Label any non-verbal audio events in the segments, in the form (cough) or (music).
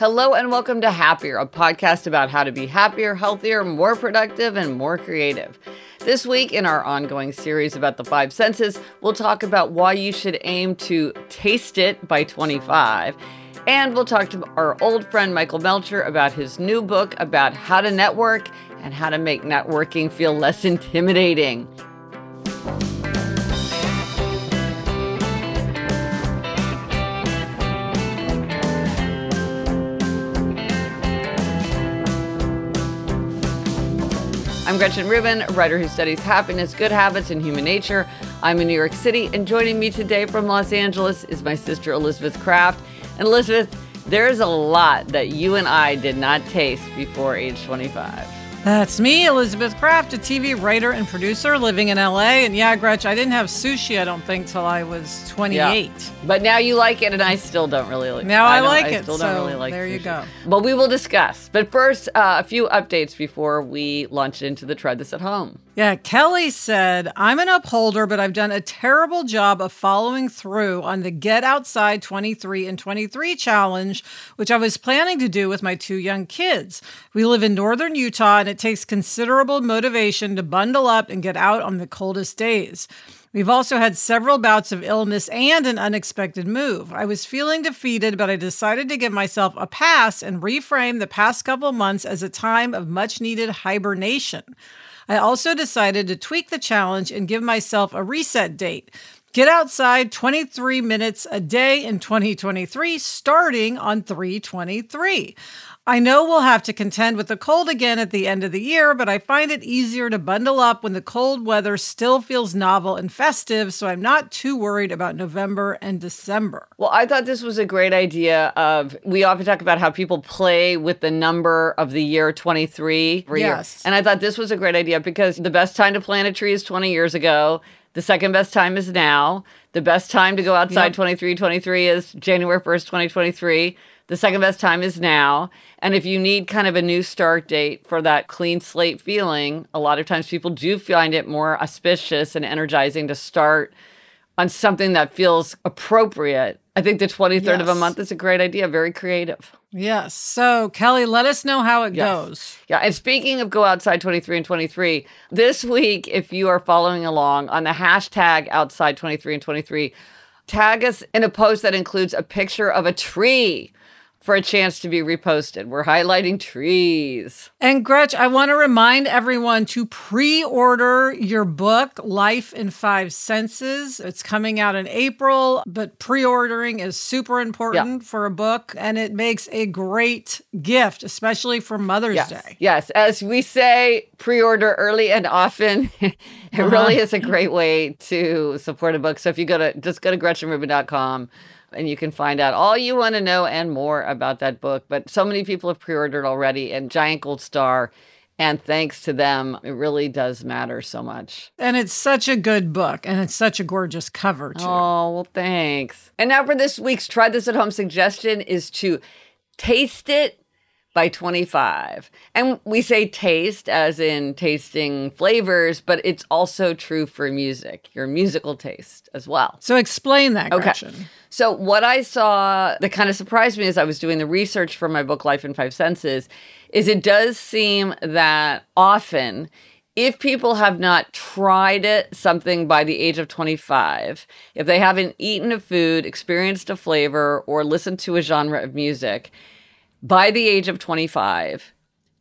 Hello, and welcome to Happier, a podcast about how to be happier, healthier, more productive, and more creative. This week, in our ongoing series about the five senses, we'll talk about why you should aim to taste it by 25. And we'll talk to our old friend Michael Melcher about his new book about how to network and how to make networking feel less intimidating. I'm Gretchen Rubin, a writer who studies happiness, good habits, and human nature. I'm in New York City, and joining me today from Los Angeles is my sister Elizabeth Craft. And Elizabeth, there's a lot that you and I did not taste before age 25. That's me, Elizabeth Craft, a TV writer and producer living in LA. And yeah, Gretch, I didn't have sushi, I don't think, till I was 28. Yeah. But now you like it, and I still don't really like it. Now I, I like I it. Still so don't really like there sushi. you go. But we will discuss. But first, uh, a few updates before we launch into the Try This at Home. Yeah, Kelly said, I'm an upholder, but I've done a terrible job of following through on the Get Outside 23 and 23 challenge, which I was planning to do with my two young kids. We live in northern Utah, and it takes considerable motivation to bundle up and get out on the coldest days. We've also had several bouts of illness and an unexpected move. I was feeling defeated, but I decided to give myself a pass and reframe the past couple months as a time of much needed hibernation. I also decided to tweak the challenge and give myself a reset date. Get outside 23 minutes a day in 2023, starting on 323. I know we'll have to contend with the cold again at the end of the year, but I find it easier to bundle up when the cold weather still feels novel and festive, so I'm not too worried about November and December. Well, I thought this was a great idea of we often talk about how people play with the number of the year 23 yes. Year. And I thought this was a great idea because the best time to plant a tree is 20 years ago. The second best time is now. The best time to go outside yep. 23 23 is January 1st, 2023. The second best time is now. And if you need kind of a new start date for that clean slate feeling, a lot of times people do find it more auspicious and energizing to start on something that feels appropriate. I think the 23rd yes. of a month is a great idea, very creative. Yes. So, Kelly, let us know how it yes. goes. Yeah. And speaking of go outside 23 and 23, this week, if you are following along on the hashtag outside 23 and 23, tag us in a post that includes a picture of a tree for a chance to be reposted. We're highlighting trees. And Gretch, I want to remind everyone to pre order your book, Life in Five Senses. It's coming out in April, but pre ordering is super important for a book and it makes a great gift, especially for Mother's yes. Day. Yes. As we say, pre order early and often. (laughs) it uh-huh. really is a great way to support a book. So if you go to just go to GretchenRubin.com and you can find out all you want to know and more about that book. But so many people have pre ordered already, and Giant Gold Star. And thanks to them, it really does matter so much. And it's such a good book, and it's such a gorgeous cover, too. Oh, well, thanks. And now for this week's Try This at Home suggestion is to taste it by 25. And we say taste as in tasting flavors, but it's also true for music, your musical taste as well. So explain that, Gretchen. Okay. So what I saw that kind of surprised me as I was doing the research for my book Life in Five Senses is it does seem that often if people have not tried it, something by the age of 25, if they haven't eaten a food, experienced a flavor, or listened to a genre of music, by the age of 25,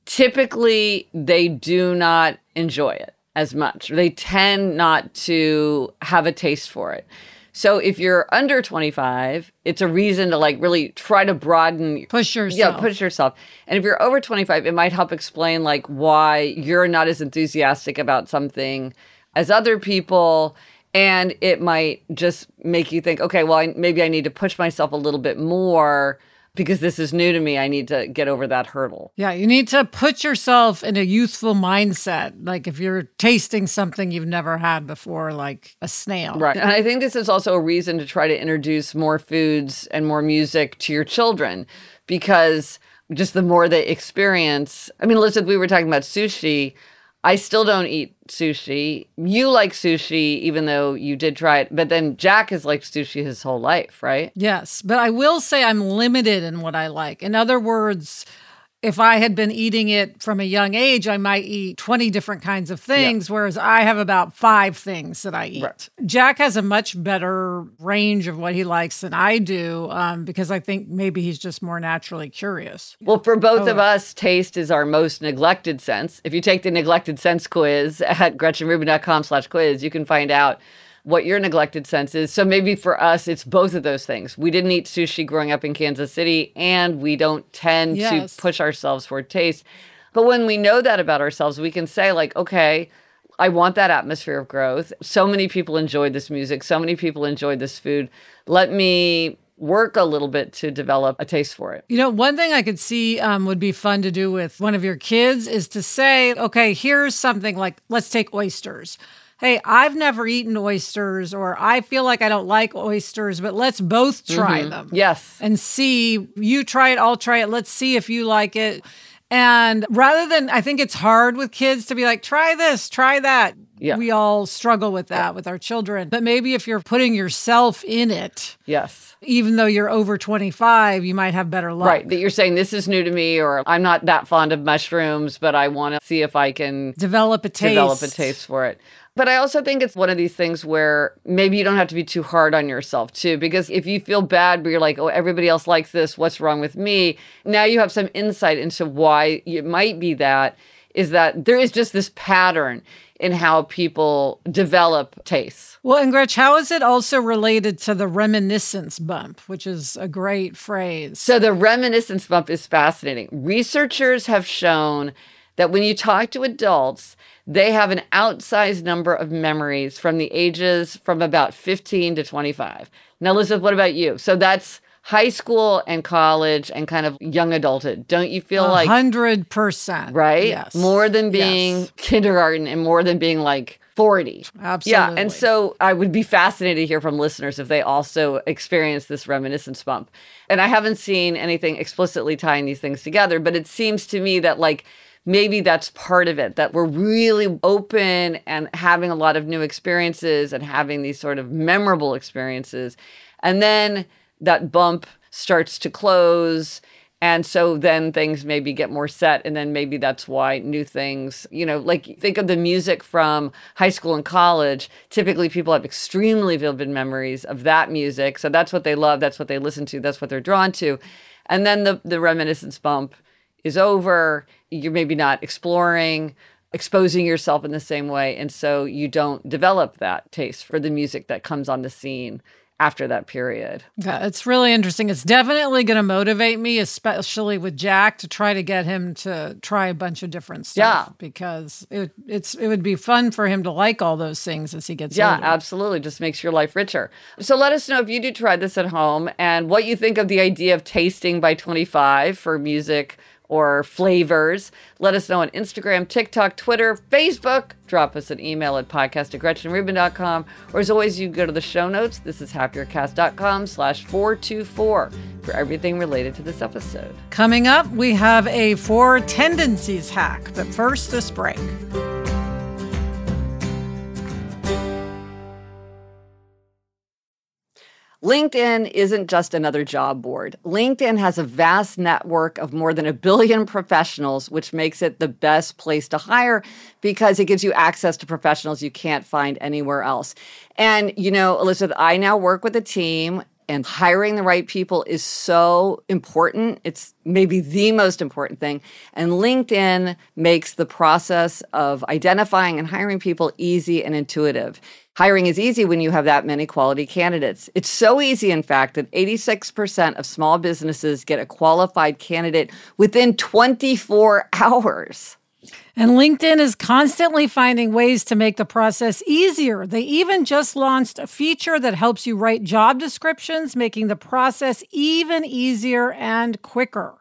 typically they do not enjoy it as much. They tend not to have a taste for it. So if you're under 25, it's a reason to like really try to broaden push yourself. Yeah, push yourself. And if you're over 25, it might help explain like why you're not as enthusiastic about something as other people. And it might just make you think, okay, well, I, maybe I need to push myself a little bit more because this is new to me. I need to get over that hurdle. Yeah, you need to put yourself in a youthful mindset. Like if you're tasting something you've never had before, like a snail. Right. And I think this is also a reason to try to introduce more foods and more music to your children because just the more they experience. I mean, Elizabeth, we were talking about sushi. I still don't eat sushi. You like sushi, even though you did try it. But then Jack has liked sushi his whole life, right? Yes. But I will say I'm limited in what I like. In other words, if I had been eating it from a young age, I might eat 20 different kinds of things, yeah. whereas I have about five things that I eat. Right. Jack has a much better range of what he likes than I do um, because I think maybe he's just more naturally curious. Well, for both oh, of us, taste is our most neglected sense. If you take the neglected sense quiz at gretchenrubin.com slash quiz, you can find out what your neglected sense is. So maybe for us, it's both of those things. We didn't eat sushi growing up in Kansas City, and we don't tend yes. to push ourselves for taste. But when we know that about ourselves, we can say, like, okay, I want that atmosphere of growth. So many people enjoyed this music. So many people enjoyed this food. Let me work a little bit to develop a taste for it. You know, one thing I could see um, would be fun to do with one of your kids is to say, okay, here's something like, let's take oysters hey, I've never eaten oysters or I feel like I don't like oysters, but let's both try mm-hmm. them. Yes. And see, you try it, I'll try it. Let's see if you like it. And rather than, I think it's hard with kids to be like, try this, try that. Yeah. We all struggle with that yeah. with our children. But maybe if you're putting yourself in it. Yes. Even though you're over 25, you might have better luck. Right. That you're saying this is new to me or I'm not that fond of mushrooms, but I want to see if I can develop a taste. Develop a taste for it. But I also think it's one of these things where maybe you don't have to be too hard on yourself too, because if you feel bad, but you're like, oh, everybody else likes this, what's wrong with me? Now you have some insight into why it might be that, is that there is just this pattern in how people develop tastes. Well, and Gretch, how is it also related to the reminiscence bump, which is a great phrase? So the reminiscence bump is fascinating. Researchers have shown that when you talk to adults, they have an outsized number of memories from the ages from about 15 to 25. Now, Elizabeth, what about you? So that's high school and college and kind of young adulthood. Don't you feel 100%, like 100%. Right? Yes. More than being yes. kindergarten and more than being like 40. Absolutely. Yeah. And so I would be fascinated to hear from listeners if they also experience this reminiscence bump. And I haven't seen anything explicitly tying these things together, but it seems to me that like maybe that's part of it that we're really open and having a lot of new experiences and having these sort of memorable experiences. And then that bump starts to close. And so then things maybe get more set. And then maybe that's why new things, you know, like think of the music from high school and college. Typically, people have extremely vivid memories of that music. So that's what they love. That's what they listen to. That's what they're drawn to. And then the, the reminiscence bump is over you're maybe not exploring exposing yourself in the same way and so you don't develop that taste for the music that comes on the scene after that period. Yeah, it's really interesting. It's definitely going to motivate me, especially with Jack, to try to get him to try a bunch of different stuff. Yeah. because it, it's it would be fun for him to like all those things as he gets yeah, older. Yeah, absolutely. Just makes your life richer. So let us know if you do try this at home and what you think of the idea of tasting by 25 for music or flavors. Let us know on Instagram, TikTok, Twitter, Facebook. Drop us an email at podcast at gretchenrubin.com. Or as always, you can go to the show notes. This is happiercast.com slash 424 for everything related to this episode. Coming up, we have a four tendencies hack. But first, this break. LinkedIn isn't just another job board. LinkedIn has a vast network of more than a billion professionals, which makes it the best place to hire because it gives you access to professionals you can't find anywhere else. And, you know, Elizabeth, I now work with a team and hiring the right people is so important. It's maybe the most important thing. And LinkedIn makes the process of identifying and hiring people easy and intuitive. Hiring is easy when you have that many quality candidates. It's so easy, in fact, that 86% of small businesses get a qualified candidate within 24 hours. And LinkedIn is constantly finding ways to make the process easier. They even just launched a feature that helps you write job descriptions, making the process even easier and quicker.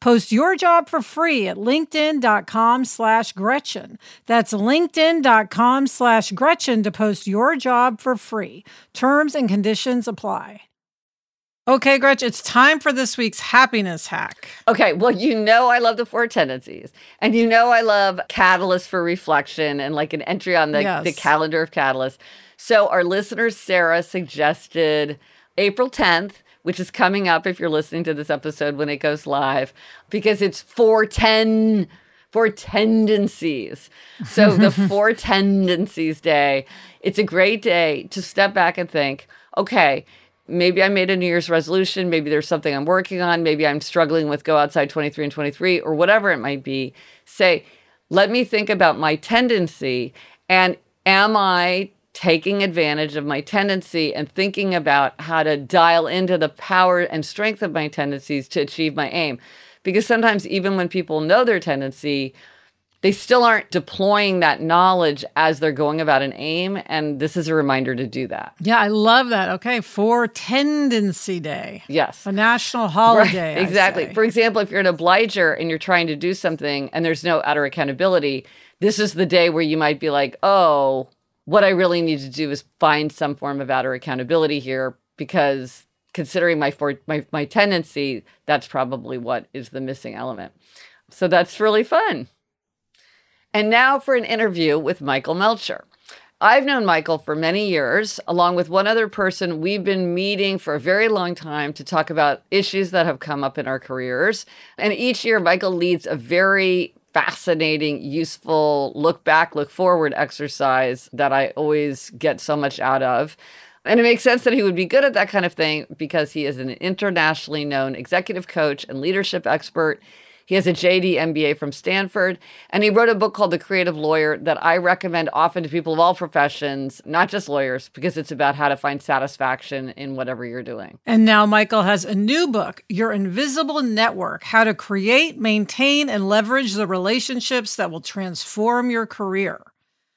Post your job for free at linkedin.com slash Gretchen. That's linkedin.com slash Gretchen to post your job for free. Terms and conditions apply. Okay, Gretch, it's time for this week's happiness hack. Okay, well, you know I love the four tendencies, and you know I love Catalyst for reflection and like an entry on the, yes. the calendar of Catalyst. So our listener Sarah suggested April 10th, which is coming up if you're listening to this episode when it goes live, because it's 410 four tendencies. So (laughs) the four tendencies day, it's a great day to step back and think, okay, maybe I made a New Year's resolution. Maybe there's something I'm working on. Maybe I'm struggling with go outside 23 and 23 or whatever it might be. Say, let me think about my tendency and am I taking advantage of my tendency and thinking about how to dial into the power and strength of my tendencies to achieve my aim. Because sometimes, even when people know their tendency, they still aren't deploying that knowledge as they're going about an aim. And this is a reminder to do that. Yeah, I love that. Okay. Four Tendency Day. Yes. A national holiday. Right. Exactly. For example, if you're an obliger and you're trying to do something and there's no outer accountability, this is the day where you might be like, oh, what I really need to do is find some form of outer accountability here because considering my for, my my tendency, that's probably what is the missing element. So that's really fun. And now for an interview with Michael Melcher. I've known Michael for many years. Along with one other person, we've been meeting for a very long time to talk about issues that have come up in our careers. And each year, Michael leads a very fascinating, useful look back, look forward exercise that I always get so much out of. And it makes sense that he would be good at that kind of thing because he is an internationally known executive coach and leadership expert. He has a JD MBA from Stanford, and he wrote a book called The Creative Lawyer that I recommend often to people of all professions, not just lawyers, because it's about how to find satisfaction in whatever you're doing. And now Michael has a new book, Your Invisible Network How to Create, Maintain, and Leverage the Relationships That Will Transform Your Career.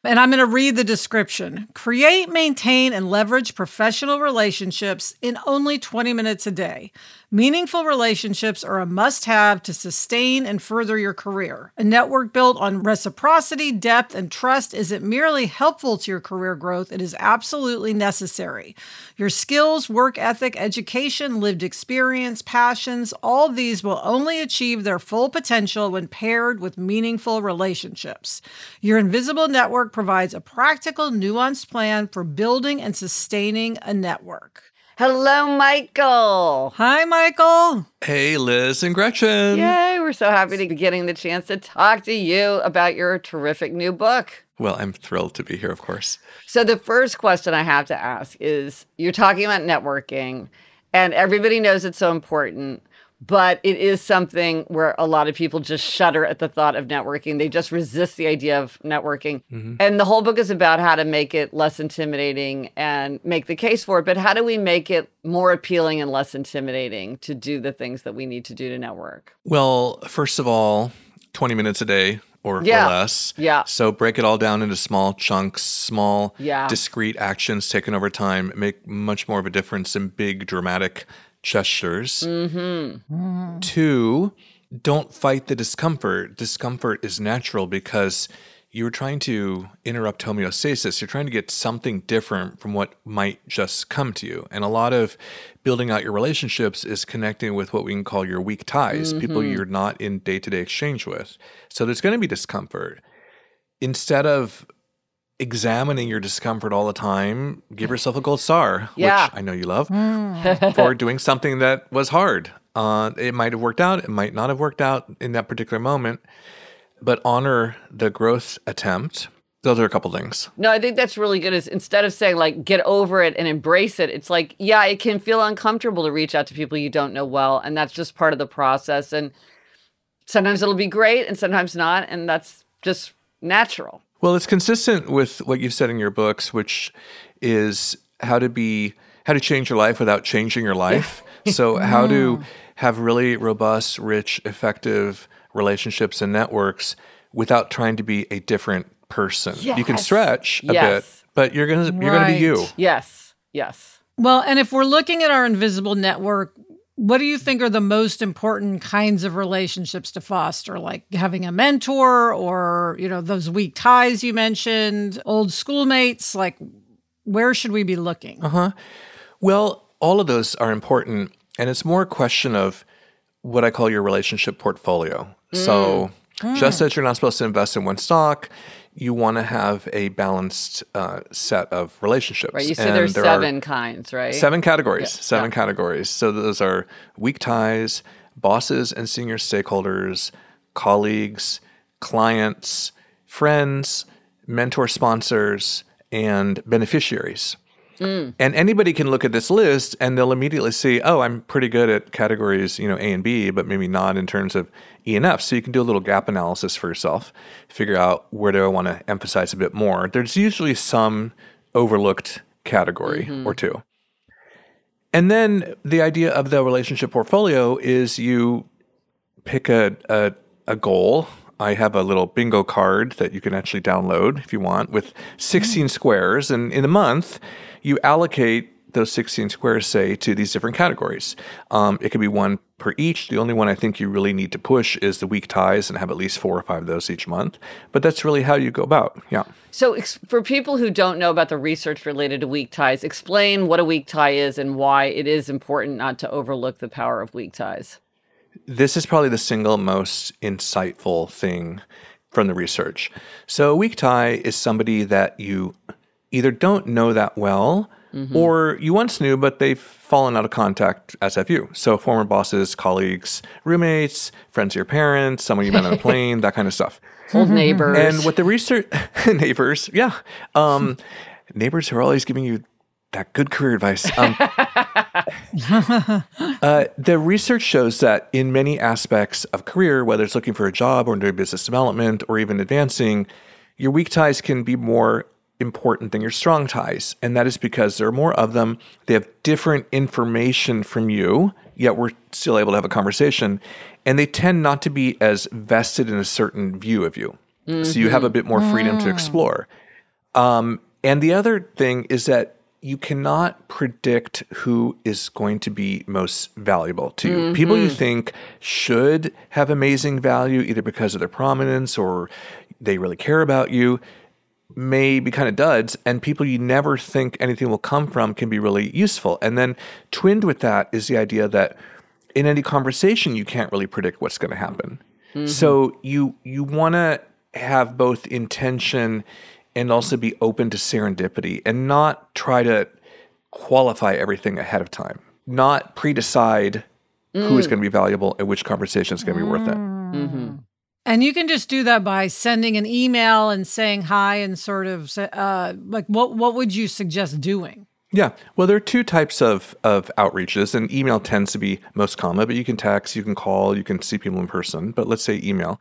And I'm going to read the description. Create, maintain, and leverage professional relationships in only 20 minutes a day. Meaningful relationships are a must have to sustain and further your career. A network built on reciprocity, depth, and trust isn't merely helpful to your career growth, it is absolutely necessary. Your skills, work ethic, education, lived experience, passions, all these will only achieve their full potential when paired with meaningful relationships. Your invisible network provides a practical, nuanced plan for building and sustaining a network. Hello, Michael. Hi, Michael. Hey, Liz and Gretchen. Yay, we're so happy to be getting the chance to talk to you about your terrific new book. Well, I'm thrilled to be here, of course. So, the first question I have to ask is you're talking about networking, and everybody knows it's so important but it is something where a lot of people just shudder at the thought of networking. They just resist the idea of networking. Mm-hmm. And the whole book is about how to make it less intimidating and make the case for it. But how do we make it more appealing and less intimidating to do the things that we need to do to network? Well, first of all, 20 minutes a day or, yeah. or less. Yeah. So break it all down into small chunks, small, yeah. discrete actions taken over time, make much more of a difference in big, dramatic gestures. Mm-hmm. Two, don't fight the discomfort. Discomfort is natural because you're trying to interrupt homeostasis. You're trying to get something different from what might just come to you. And a lot of building out your relationships is connecting with what we can call your weak ties, mm-hmm. people you're not in day to day exchange with. So there's going to be discomfort. Instead of examining your discomfort all the time, give yourself a gold star, yeah. which I know you love, mm. for (laughs) doing something that was hard. Uh, it might have worked out, it might not have worked out in that particular moment, but honor the growth attempt. Those are a couple things. No, I think that's really good. Is instead of saying like get over it and embrace it, it's like yeah, it can feel uncomfortable to reach out to people you don't know well, and that's just part of the process. And sometimes it'll be great, and sometimes not, and that's just natural. Well, it's consistent with what you've said in your books, which is how to be how to change your life without changing your life. so (laughs) how to have really robust, rich, effective relationships and networks without trying to be a different person. Yes. You can stretch a Yes. bit, but you're gonna you're gonna be you. Yes. Yes. Well, and if we're looking at our invisible network, what do you think are the most important kinds of relationships to foster? Like having a mentor or, you know, those weak ties you mentioned, old schoolmates? Like, where should we be looking? Uh-huh. Well, all of those are important, and it's more a question of what I call your relationship portfolio. So, just as you're not supposed to invest in one stock, you want to have a balanced uh, set of relationships. Right. You said there's there seven kinds, right? Seven categories. Yeah, Seven yeah. categories. So those are weak ties, bosses and senior stakeholders, colleagues, clients, friends, mentor sponsors, and beneficiaries. Mm. And anybody can look at this list and they'll immediately see, oh, I'm pretty good at categories, you know, A and B, but maybe not in terms of E and F. So you can do a little gap analysis for yourself, figure out where do I want to emphasize a bit more. There's usually some overlooked category or two. And then the idea of the relationship portfolio is you pick a, a, a goal. I have a little bingo card that you can actually download if you want with 16 squares. And in a month, you allocate those 16 squares, say, to these different categories. Um, it could be one per each. The only one I think you really need to push is the weak ties and have at least four or five of those each month. But that's really how you go about. Yeah. So, ex- for people who don't know about the research related to weak ties, explain what a weak tie is and why it is important not to overlook the power of weak ties. This is probably the single most insightful thing from the research. So, a weak tie is somebody that you either don't know that well or you once knew, but they've fallen out of contact, as have you. So, former bosses, colleagues, roommates, friends of your parents, someone you met on a (laughs) plane, that kind of stuff. Old neighbors. And what the research (laughs) neighbors, yeah, um, neighbors who are always giving you that good career advice. Um, (laughs) uh, the research shows that in many aspects of career, whether it's looking for a job or doing business development or even advancing, your weak ties can be more important than your strong ties. And that is because there are more of them. They have different information from you, yet we're still able to have a conversation. And they tend not to be as vested in a certain view of you. So you have a bit more freedom to explore. Um, and the other thing is that you cannot predict who is going to be most valuable to you. People you mm-hmm. think should have amazing value, either because of their prominence or they really care about you, may be kind of duds. And people you never think anything will come from can be really useful. And then twinned with that is the idea that in any conversation, you can't really predict what's going to happen. So mm-hmm. you you want to have both intention and also be open to serendipity and not try to qualify everything ahead of time. Not pre-decide who is going to be valuable and which conversation is going to be worth it. Mm-hmm. And you can just do that by sending an email and saying hi and sort of uh, like what what would you suggest doing? Yeah. Well, there are two types of, of outreaches, and email tends to be most common, but you can text, you can call, you can see people in person. But let's say email.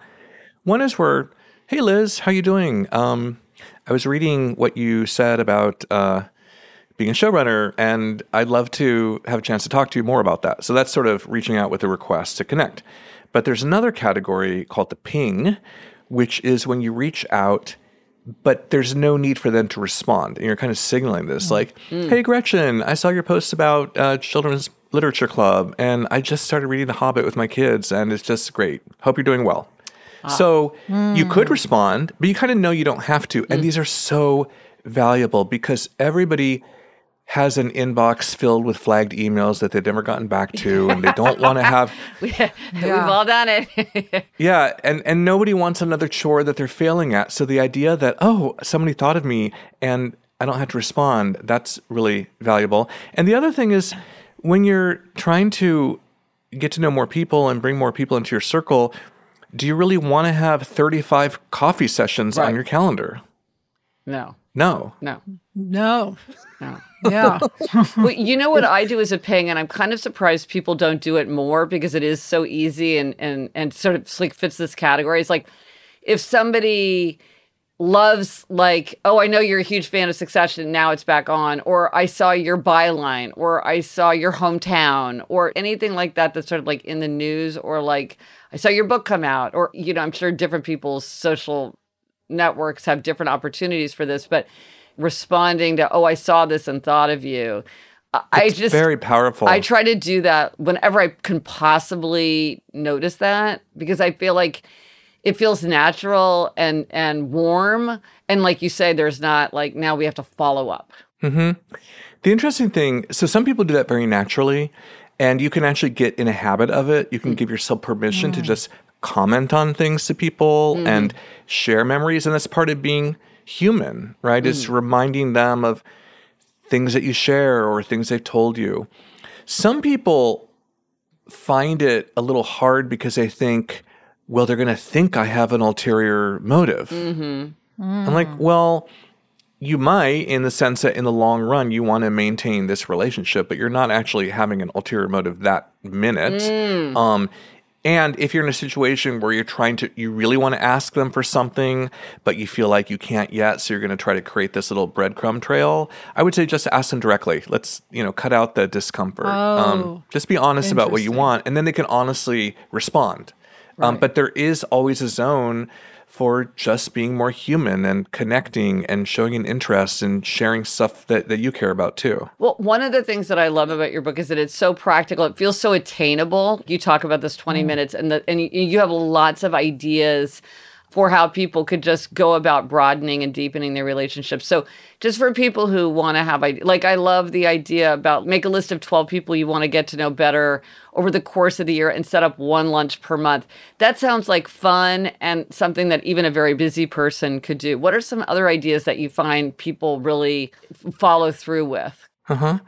One is where, hey, Liz, how are you doing? Um, I was reading what you said about uh, being a showrunner, and I'd love to have a chance to talk to you more about that. So that's sort of reaching out with a request to connect. But there's another category called the ping, which is when you reach out but there's no need for them to respond. And you're kind of signaling this like, hey, Gretchen, I saw your post about uh, Children's Literature Club, and I just started reading The Hobbit with my kids, and it's just great. Hope you're doing well. Ah. So you could hmm. respond, but you kind of know you don't have to. And hmm. these are so valuable because everybody has an inbox filled with flagged emails that they've never gotten back to, and they don't want to have (laughs) (laughs) We've all done it. (laughs) yeah, and and nobody wants another chore that they're failing at. So the idea that oh, somebody thought of me and I don't have to respond, that's really valuable. And the other thing is when you're trying to get to know more people and bring more people into your circle, do you really want to have 35 coffee sessions on your calendar? no, No. no, No. no. Yeah. (laughs) well, you know what I do as a ping, and I'm kind of surprised people don't do it more because it is so easy and and and sort of like fits this category. It's like if somebody loves like, oh, I know you're a huge fan of Succession. Now it's back on, or I saw your byline, or I saw your hometown, or anything like that that's sort of like in the news, or like I saw your book come out, or you know, I'm sure different people's social networks have different opportunities for this, but responding to, oh, I saw this and thought of you. I just very powerful. I try to do that whenever I can possibly notice that because I feel like it feels natural and and warm and like you say there's not like now we have to follow up mm-hmm. the interesting thing so some people do that very naturally and you can actually get in a habit of it you can mm. give yourself permission mm. to just comment on things to people mm. and share memories and that's part of being human right mm. is reminding them of things that you share or things they've told you some people find it a little hard because they think well, they're going to think I have an ulterior motive. Mm-hmm. Mm. I'm like, well, you might in the sense that in the long run, you want to maintain this relationship, but you're not actually having an ulterior motive that minute. Mm. Um, and if you're in a situation where you're trying to, you really want to ask them for something, but you feel like you can't yet, so you're going to try to create this little breadcrumb trail. I would say just ask them directly. Let's, you know, cut out the discomfort. Um, oh, um, just be honest about what you want, and then they can honestly respond. Um, right. Um, but there is always a zone for just being more human and connecting and showing an interest and sharing stuff that, that you care about too. Well, one of the things that I love about your book is that it's so practical. It feels so attainable. You talk about this 20 mm. minutes and the, and you, you have lots of ideas for how people could just go about broadening and deepening their relationships. So, just for people who want to have like I love the idea about make a list of 12 people you want to get to know better over the course of the year and set up one lunch per month. That sounds like fun and something that even a very busy person could do. What are some other ideas that you find people really follow through with? Uh-huh.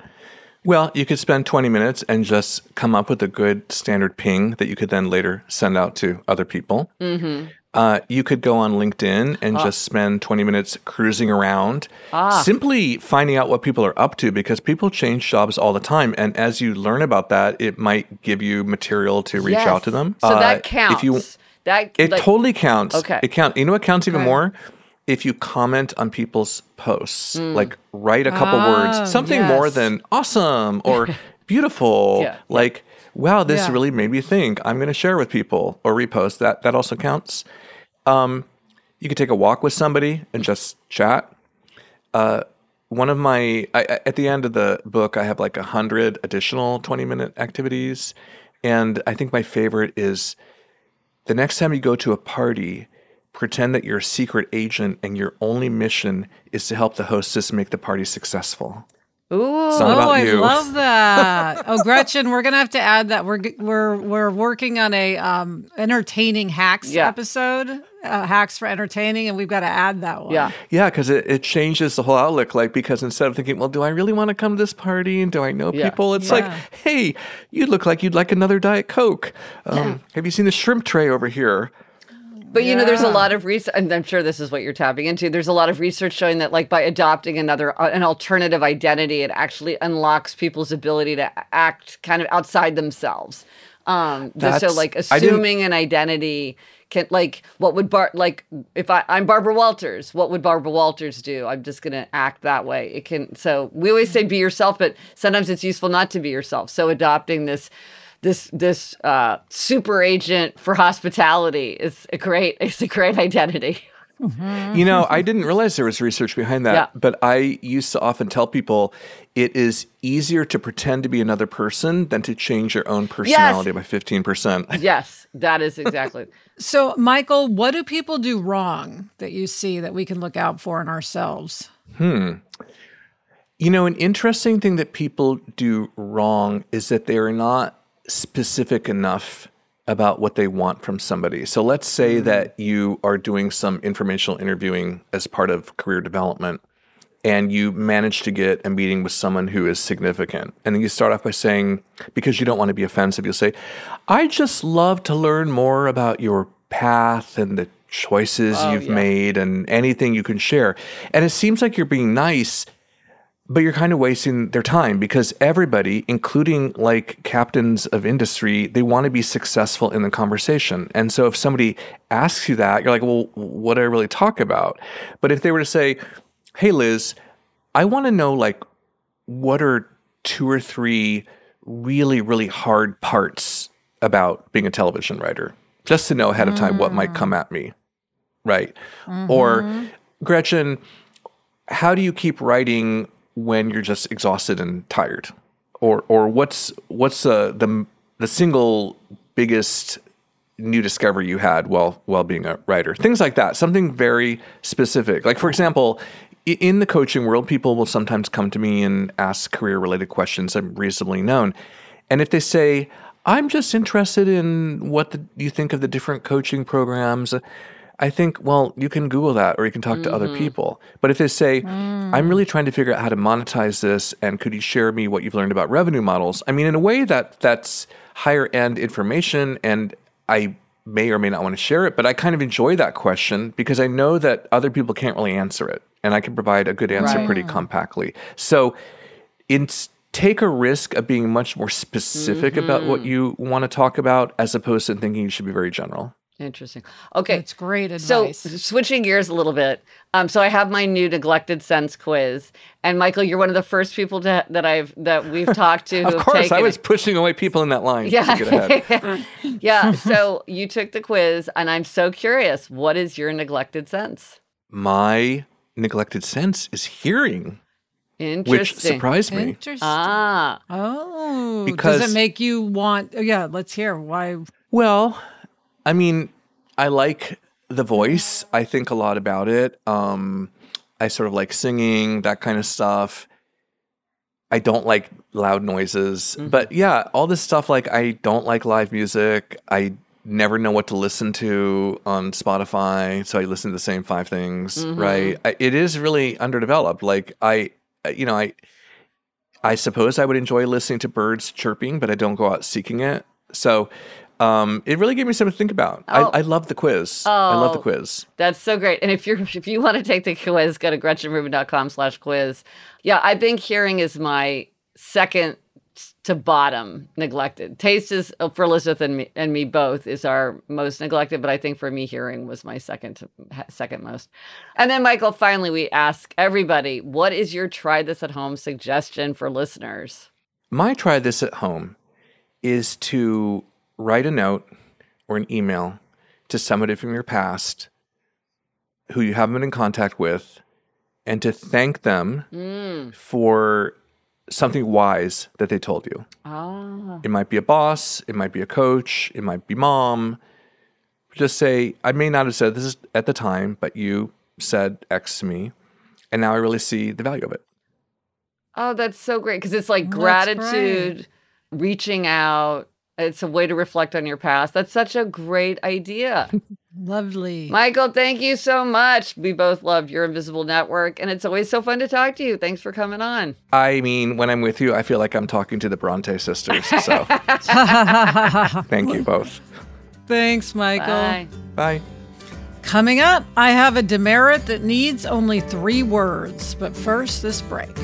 Well, you could spend 20 minutes and just come up with a good standard ping that you could then later send out to other people. Mm-hmm. Uh, you could go on LinkedIn and ah. just spend 20 minutes cruising around, ah. simply finding out what people are up to because people change jobs all the time. And as you learn about that, it might give you material to reach yes. out to them. So uh, that counts. If you, that it like, totally counts. Okay. It count. You know what counts even okay. more? If you comment on people's posts, mm. like write a couple words, oh, something yes. more than awesome or (laughs) beautiful, yeah. like wow, this yeah. really made me think. I'm going to share with people or repost that. That also counts. Um, you could take a walk with somebody and just chat. Uh, one of my I, at the end of the book, I have like a hundred additional 20 minute activities, and I think my favorite is the next time you go to a party. Pretend that you're a secret agent and your only mission is to help the hostess make the party successful. Ooh, oh, I love (laughs) that. oh, Gretchen, we're gonna have to add that we're we're we're working on a um, entertaining hacks yeah. episode, uh, hacks for entertaining, and we've got to add that one. Yeah, yeah, because it, it changes the whole outlook. Like because instead of thinking, well, do I really want to come to this party and do I know yeah. people? It's yeah. like, hey, you look like you'd like another diet coke. Um, have you seen the shrimp tray over here? But you know, there's a lot of research, and I'm sure this is what you're tapping into. There's a lot of research showing that, like, by adopting another, uh, an alternative identity, it actually unlocks people's ability to act kind of outside themselves. Um, so, like, assuming an identity can, like, what would Bar, like, if I, I'm Barbara Walters, what would Barbara Walters do? I'm just going to act that way. It can, so we always say be yourself, but sometimes it's useful not to be yourself. So, adopting this this this uh, super agent for hospitality is a great it's a great identity. Mm-hmm. You know, I didn't realize there was research behind that, yeah. but I used to often tell people it is easier to pretend to be another person than to change your own personality yes. by 15%. (laughs) Yes, that is exactly. so, Michael, what do people do wrong that you see that we can look out for in ourselves? Hmm. You know, an interesting thing that people do wrong is that they are not specific enough about what they want from somebody. So let's say mm-hmm. that you are doing some informational interviewing as part of career development and you manage to get a meeting with someone who is significant. And then you start off by saying, because you don't want to be offensive, you'll say, I just love to learn more about your path and the choices oh, you've yeah. made and anything you can share. And it seems like you're being nice but you're kind of wasting their time because everybody, including like captains of industry, they want to be successful in the conversation. And so if somebody asks you that, you're like, well, what do I really talk about? But if they were to say, hey, Liz, I want to know like what are two or three really, really hard parts about being a television writer, just to know ahead of time mm. what might come at me. Right. Mm-hmm. Or, Gretchen, how do you keep writing when you're just exhausted and tired, or or what's what's uh, the the single biggest new discovery you had while while being a writer? Things like that. Something very specific. Like for example, in the coaching world, people will sometimes come to me and ask career related questions. I'm reasonably known, and if they say, "I'm just interested in what the, you think of the different coaching programs," I think, well, you can Google that or you can talk mm-hmm. to other mm-hmm. people. But if they say, mm. I'm really trying to figure out how to monetize this and could you share me what you've learned about revenue models? I mean, in a way that that's higher end information and I may or may not want to share it, but I kind of enjoy that question because I know that other people can't really answer it and I can provide a good answer right. pretty compactly. So in take a risk of being much more specific mm-hmm. about what mm-hmm. you want to talk about as opposed to thinking you should be very general. Interesting. Okay. That's great advice. So (laughs) switching gears a little bit. Um, so I have my new neglected sense quiz. And Michael, you're one of the first people to, that I've that we've (laughs) talked to. of course, I was it. pushing away people in that line. (laughs) Yeah. yeah. So you took the quiz and I'm so curious. What is your neglected sense? My neglected sense is hearing. Which surprised me. Interesting. Ah. Oh. Because does it make you want yeah, let's hear why well, I mean, I like the voice. I think a lot about it. Um, I sort of like singing, that kind of stuff. I don't like loud noises. Mm-hmm. But yeah, all this stuff like I don't like live music. I never know what to listen to on Spotify, so I listen to the same five things, mm-hmm. right? I, it is really underdeveloped. Like I you know, I I suppose I would enjoy listening to birds chirping, but I don't go out seeking it. So um, it really gave me something to think about. Oh. I, I love the quiz. Oh, I love the oh, quiz. That's so great. And if you're (laughs) if you want to take the quiz, go to gretchenrubin.com slash quiz. Yeah, I think hearing is my second to bottom neglected. Taste is uh, for Elizabeth and me, and me both is our most neglected, but I think for me hearing was my second to, second most. And then Michael, finally we ask everybody, what is your try this at home suggestion for listeners? My try this at home is to write a note or an email to somebody from your past who you haven't been in contact with and to thank them mm. for something wise that they told you. Ah. It might be a boss, it might be a coach, it might be mom. Just say, I may not have said this at the time, but you said X to me, and now I really see the value of it. Oh, that's so great because it's like gratitude, reaching out, it's a way to reflect on your past. That's such a great idea. (laughs) Lovely. Michael, thank you so much. We both love your invisible network, and it's always so fun to talk to you. Thanks for coming on. I mean, when I'm with you, I feel like I'm talking to the Bronte sisters. So (laughs) (laughs) thank you both. Thanks, Michael. Bye. Bye. Coming up, I have a demerit that needs only three words. But first, this break.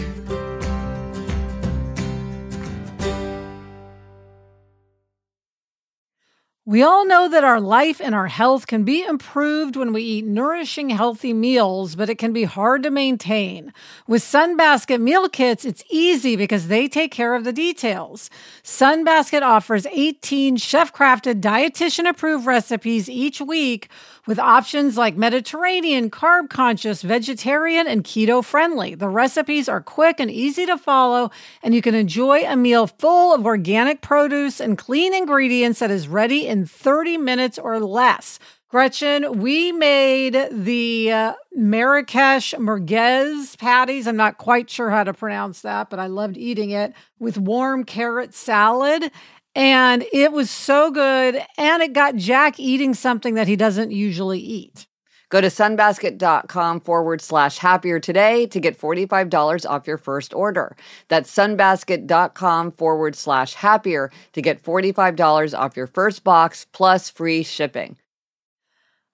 We all know that our life and our health can be improved when we eat nourishing, healthy meals, but it can be hard to maintain. With Sunbasket meal kits, it's easy because they take care of the details. Sunbasket offers 18 chef crafted, dietitian approved recipes each week with options like Mediterranean, carb conscious, vegetarian, and keto friendly. The recipes are quick and easy to follow, and you can enjoy a meal full of organic produce and clean ingredients that is ready in 30 minutes or less. Gretchen, we made the uh, Marrakesh merguez patties. I'm not quite sure how to pronounce that, but I loved eating it with warm carrot salad. And it was so good. And it got Jack eating something that he doesn't usually eat. Go to sunbasket.com forward slash happier today to get $45 off your first order. That's sunbasket.com forward slash happier to get $45 off your first box plus free shipping.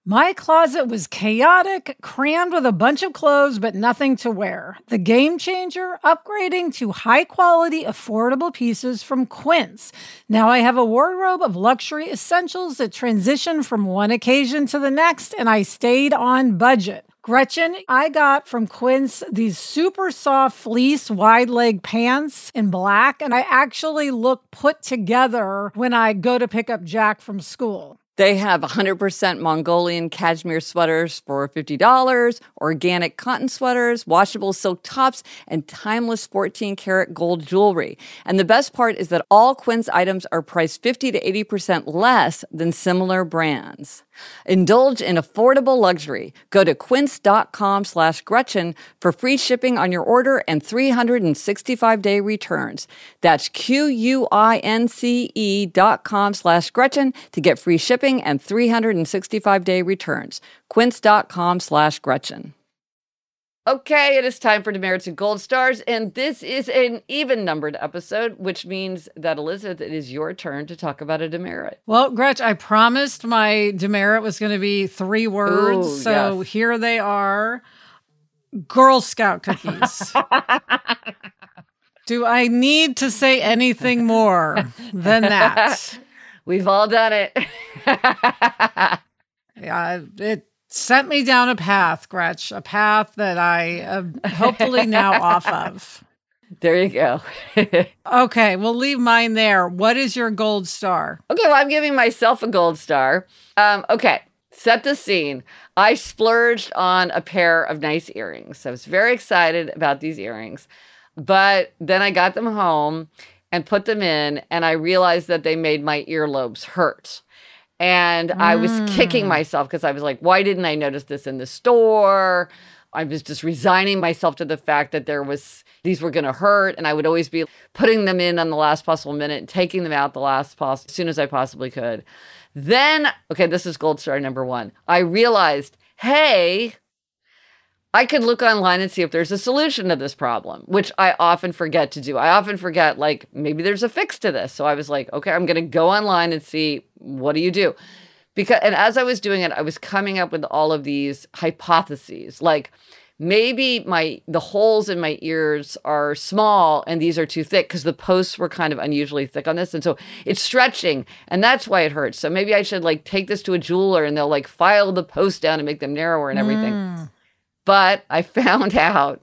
My closet was chaotic, crammed with a bunch of clothes, but nothing to wear. The game changer, upgrading to high quality, affordable pieces from Quince. Now I have a wardrobe of luxury essentials that transition from one occasion to the next, and I stayed on budget. Gretchen, I got from Quince these super soft fleece wide leg pants in black, and I actually look put together when I go to pick up Jack from school. They have 100% Mongolian cashmere sweaters for $50, organic cotton sweaters, washable silk tops, and timeless 14 karat gold jewelry. And the best part is that all Quince items are priced 50 to 80% less than similar brands. Indulge in affordable luxury. Go to quince.com slash Gretchen for free shipping on your order and 365 day returns. That's Q-U-I-N-C-E dot com slash Gretchen to get free shipping and 365 day returns. Quince.com slash Gretchen. Okay, it is time for demerits and gold stars, and this is an even numbered episode, which means that Elizabeth, it is your turn to talk about a demerit. Well, Gretch, I promised my demerit was going to be three words, Ooh, so yes. here they are: Girl Scout cookies. (laughs) Do I need to say anything more than that? (laughs) We've all done it. (laughs) yeah, it sent me down a path, Gretch, a path that I am hopefully now off of. (laughs) There you go. (laughs) okay, we'll leave mine there. What is your gold star? Okay, well, I'm giving myself a gold star. Um, okay, set the scene. I splurged on a pair of nice earrings. I was very excited about these earrings, but then I got them home and put them in, and I realized that they made my earlobes hurt. And mm. I was kicking mm. myself because I was like, why didn't I notice this in the store? I was just resigning myself to the fact that there was these were going to hurt and I would always be putting them in on the last possible minute and taking them out the last possible as soon as I possibly could. Then, okay, this is gold star number 1. I realized, "Hey, I could look online and see if there's a solution to this problem, which I often forget to do. I often forget, like, maybe there's a fix to this. So I was like, okay, I'm going to go online and see what do you do? Because, and as I was doing it, I was coming up with all of these hypotheses, like, maybe my the holes in my ears are small and these are too thick because the posts were kind of unusually thick on this and so it's stretching and that's why it hurts so maybe i should like take this to a jeweler and they'll like file the posts down and make them narrower and everything mm. But I found (laughs) out,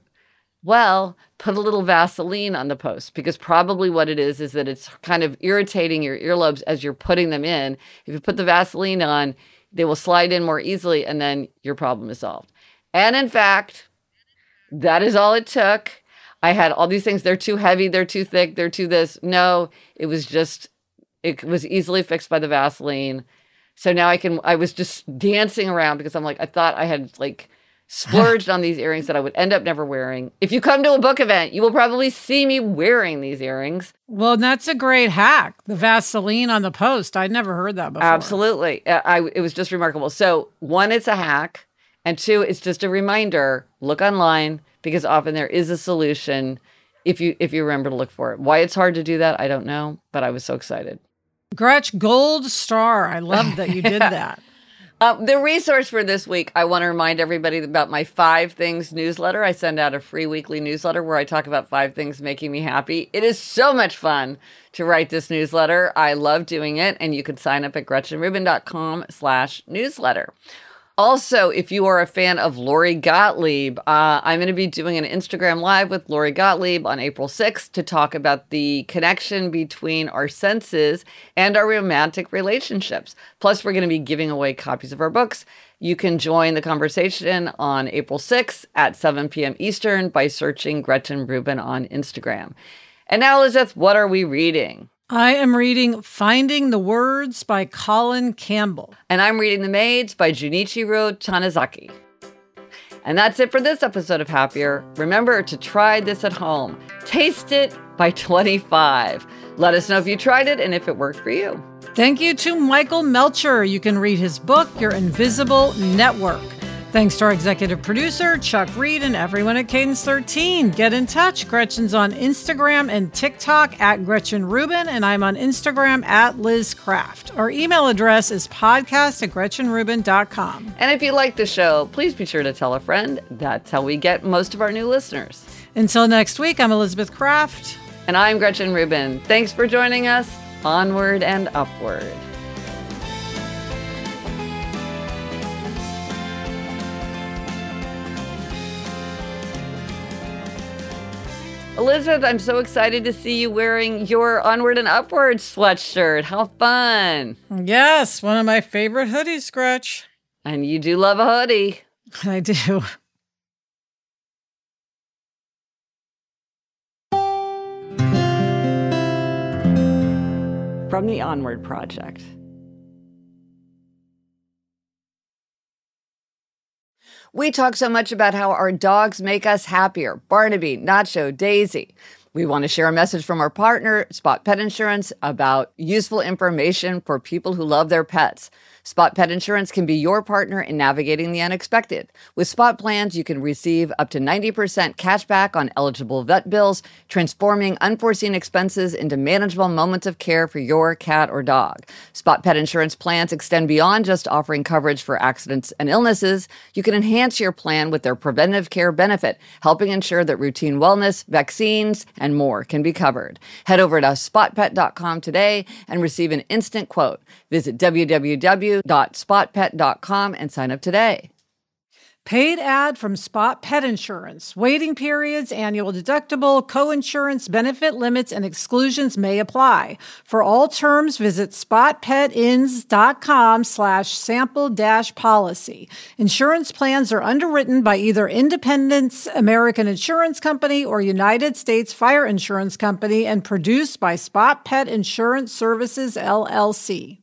well, put a little Vaseline on the post because probably what it is is that it's kind of irritating your earlobes as you're putting them in. If you put the Vaseline on, they will slide in more easily and then your problem is solved. And in fact, that is all it took. I had all these things. They're too heavy, they're too thick, they're too this. No, it was just, it was easily fixed by the Vaseline. So now I can, I was just dancing around because I'm like, I thought I had like splurged on these earrings that I would end up never wearing. If you come to a book event, you will probably see me wearing these earrings. Well, that's a great hack. The Vaseline on the post. I'd never heard that before. Absolutely. Uh, I, it was just remarkable. So, one, it's a hack. And two, it's just a reminder look online because often there is a solution if you if you remember to look for it. Why it's hard to do that, I don't know, but I was so excited. Gretch Gold Star. I love that you did (laughs) that. Uh, the resource for this week, I want to remind everybody about my five things newsletter. I send out a free weekly newsletter where I talk about five things making me happy. It is so much fun to write this newsletter. I love doing it, and you can sign up at gretchenrubin.com slash newsletter. Also, if you are a fan of Lori Gottlieb, uh, I'm going to be doing an Instagram Live with Lori Gottlieb on April 6th to talk about the connection between our senses and our romantic relationships. Plus, we're going to be giving away copies of our books. You can join the conversation on April 6th at 7 p.m. Eastern by searching Gretchen Rubin on Instagram. And now, Elizabeth, what are we reading? I am reading Finding the Words by Colin Campbell. And I'm reading The Maids by Junichiro Tanizaki. And that's it for this episode of Happier. Remember to try this at home. Taste it by (laughs) 25. Let us know if you tried it and if it worked for you. Thank you to Michael Melcher. You can read his book, Your Invisible Network. Thanks to our executive producer, Chuck Reed, and everyone at Cadence 13. Get in touch. Gretchen's on Instagram and TikTok at Gretchen Rubin, and I'm on Instagram at Liz Craft. Our email address is podcast at GretchenRubin.com. And if you like the show, please be sure to tell a friend. That's how we get most of our new listeners. Until next week, I'm Elizabeth Craft. And I'm Gretchen Rubin. Thanks for joining us. Onward and upward. Elizabeth, I'm so excited to see you wearing your Onward and Upward sweatshirt. How fun! Yes, one of my favorite hoodies, Gretch. And you do love a hoodie. (laughs) I do. From the Onward Project. We talk so much about how our dogs make us happier Barnaby, Nacho, Daisy. We want to share a message from our partner, Spot Pet Insurance, about useful information for people who love their pets. Spot Pet Insurance can be your partner in navigating the unexpected. With Spot plans, you can receive up to 90% cash back on eligible vet bills, transforming unforeseen expenses into manageable moments of care for your cat or dog. Spot Pet Insurance plans extend beyond just offering coverage for accidents and illnesses. You can enhance your plan with their preventive care benefit, helping ensure that routine wellness, vaccines, and more can be covered. Head over to spotpet.com today and receive an instant quote. Visit www.spotpet.com and sign up today. Paid ad from Spot Pet Insurance. Waiting periods, annual deductible, co-insurance, benefit limits, and exclusions may apply. For all terms, visit spotpetins.com slash sample dash policy. Insurance plans are underwritten by either Independence American Insurance Company or United States Fire Insurance Company and produced by Spot Pet Insurance Services, LLC.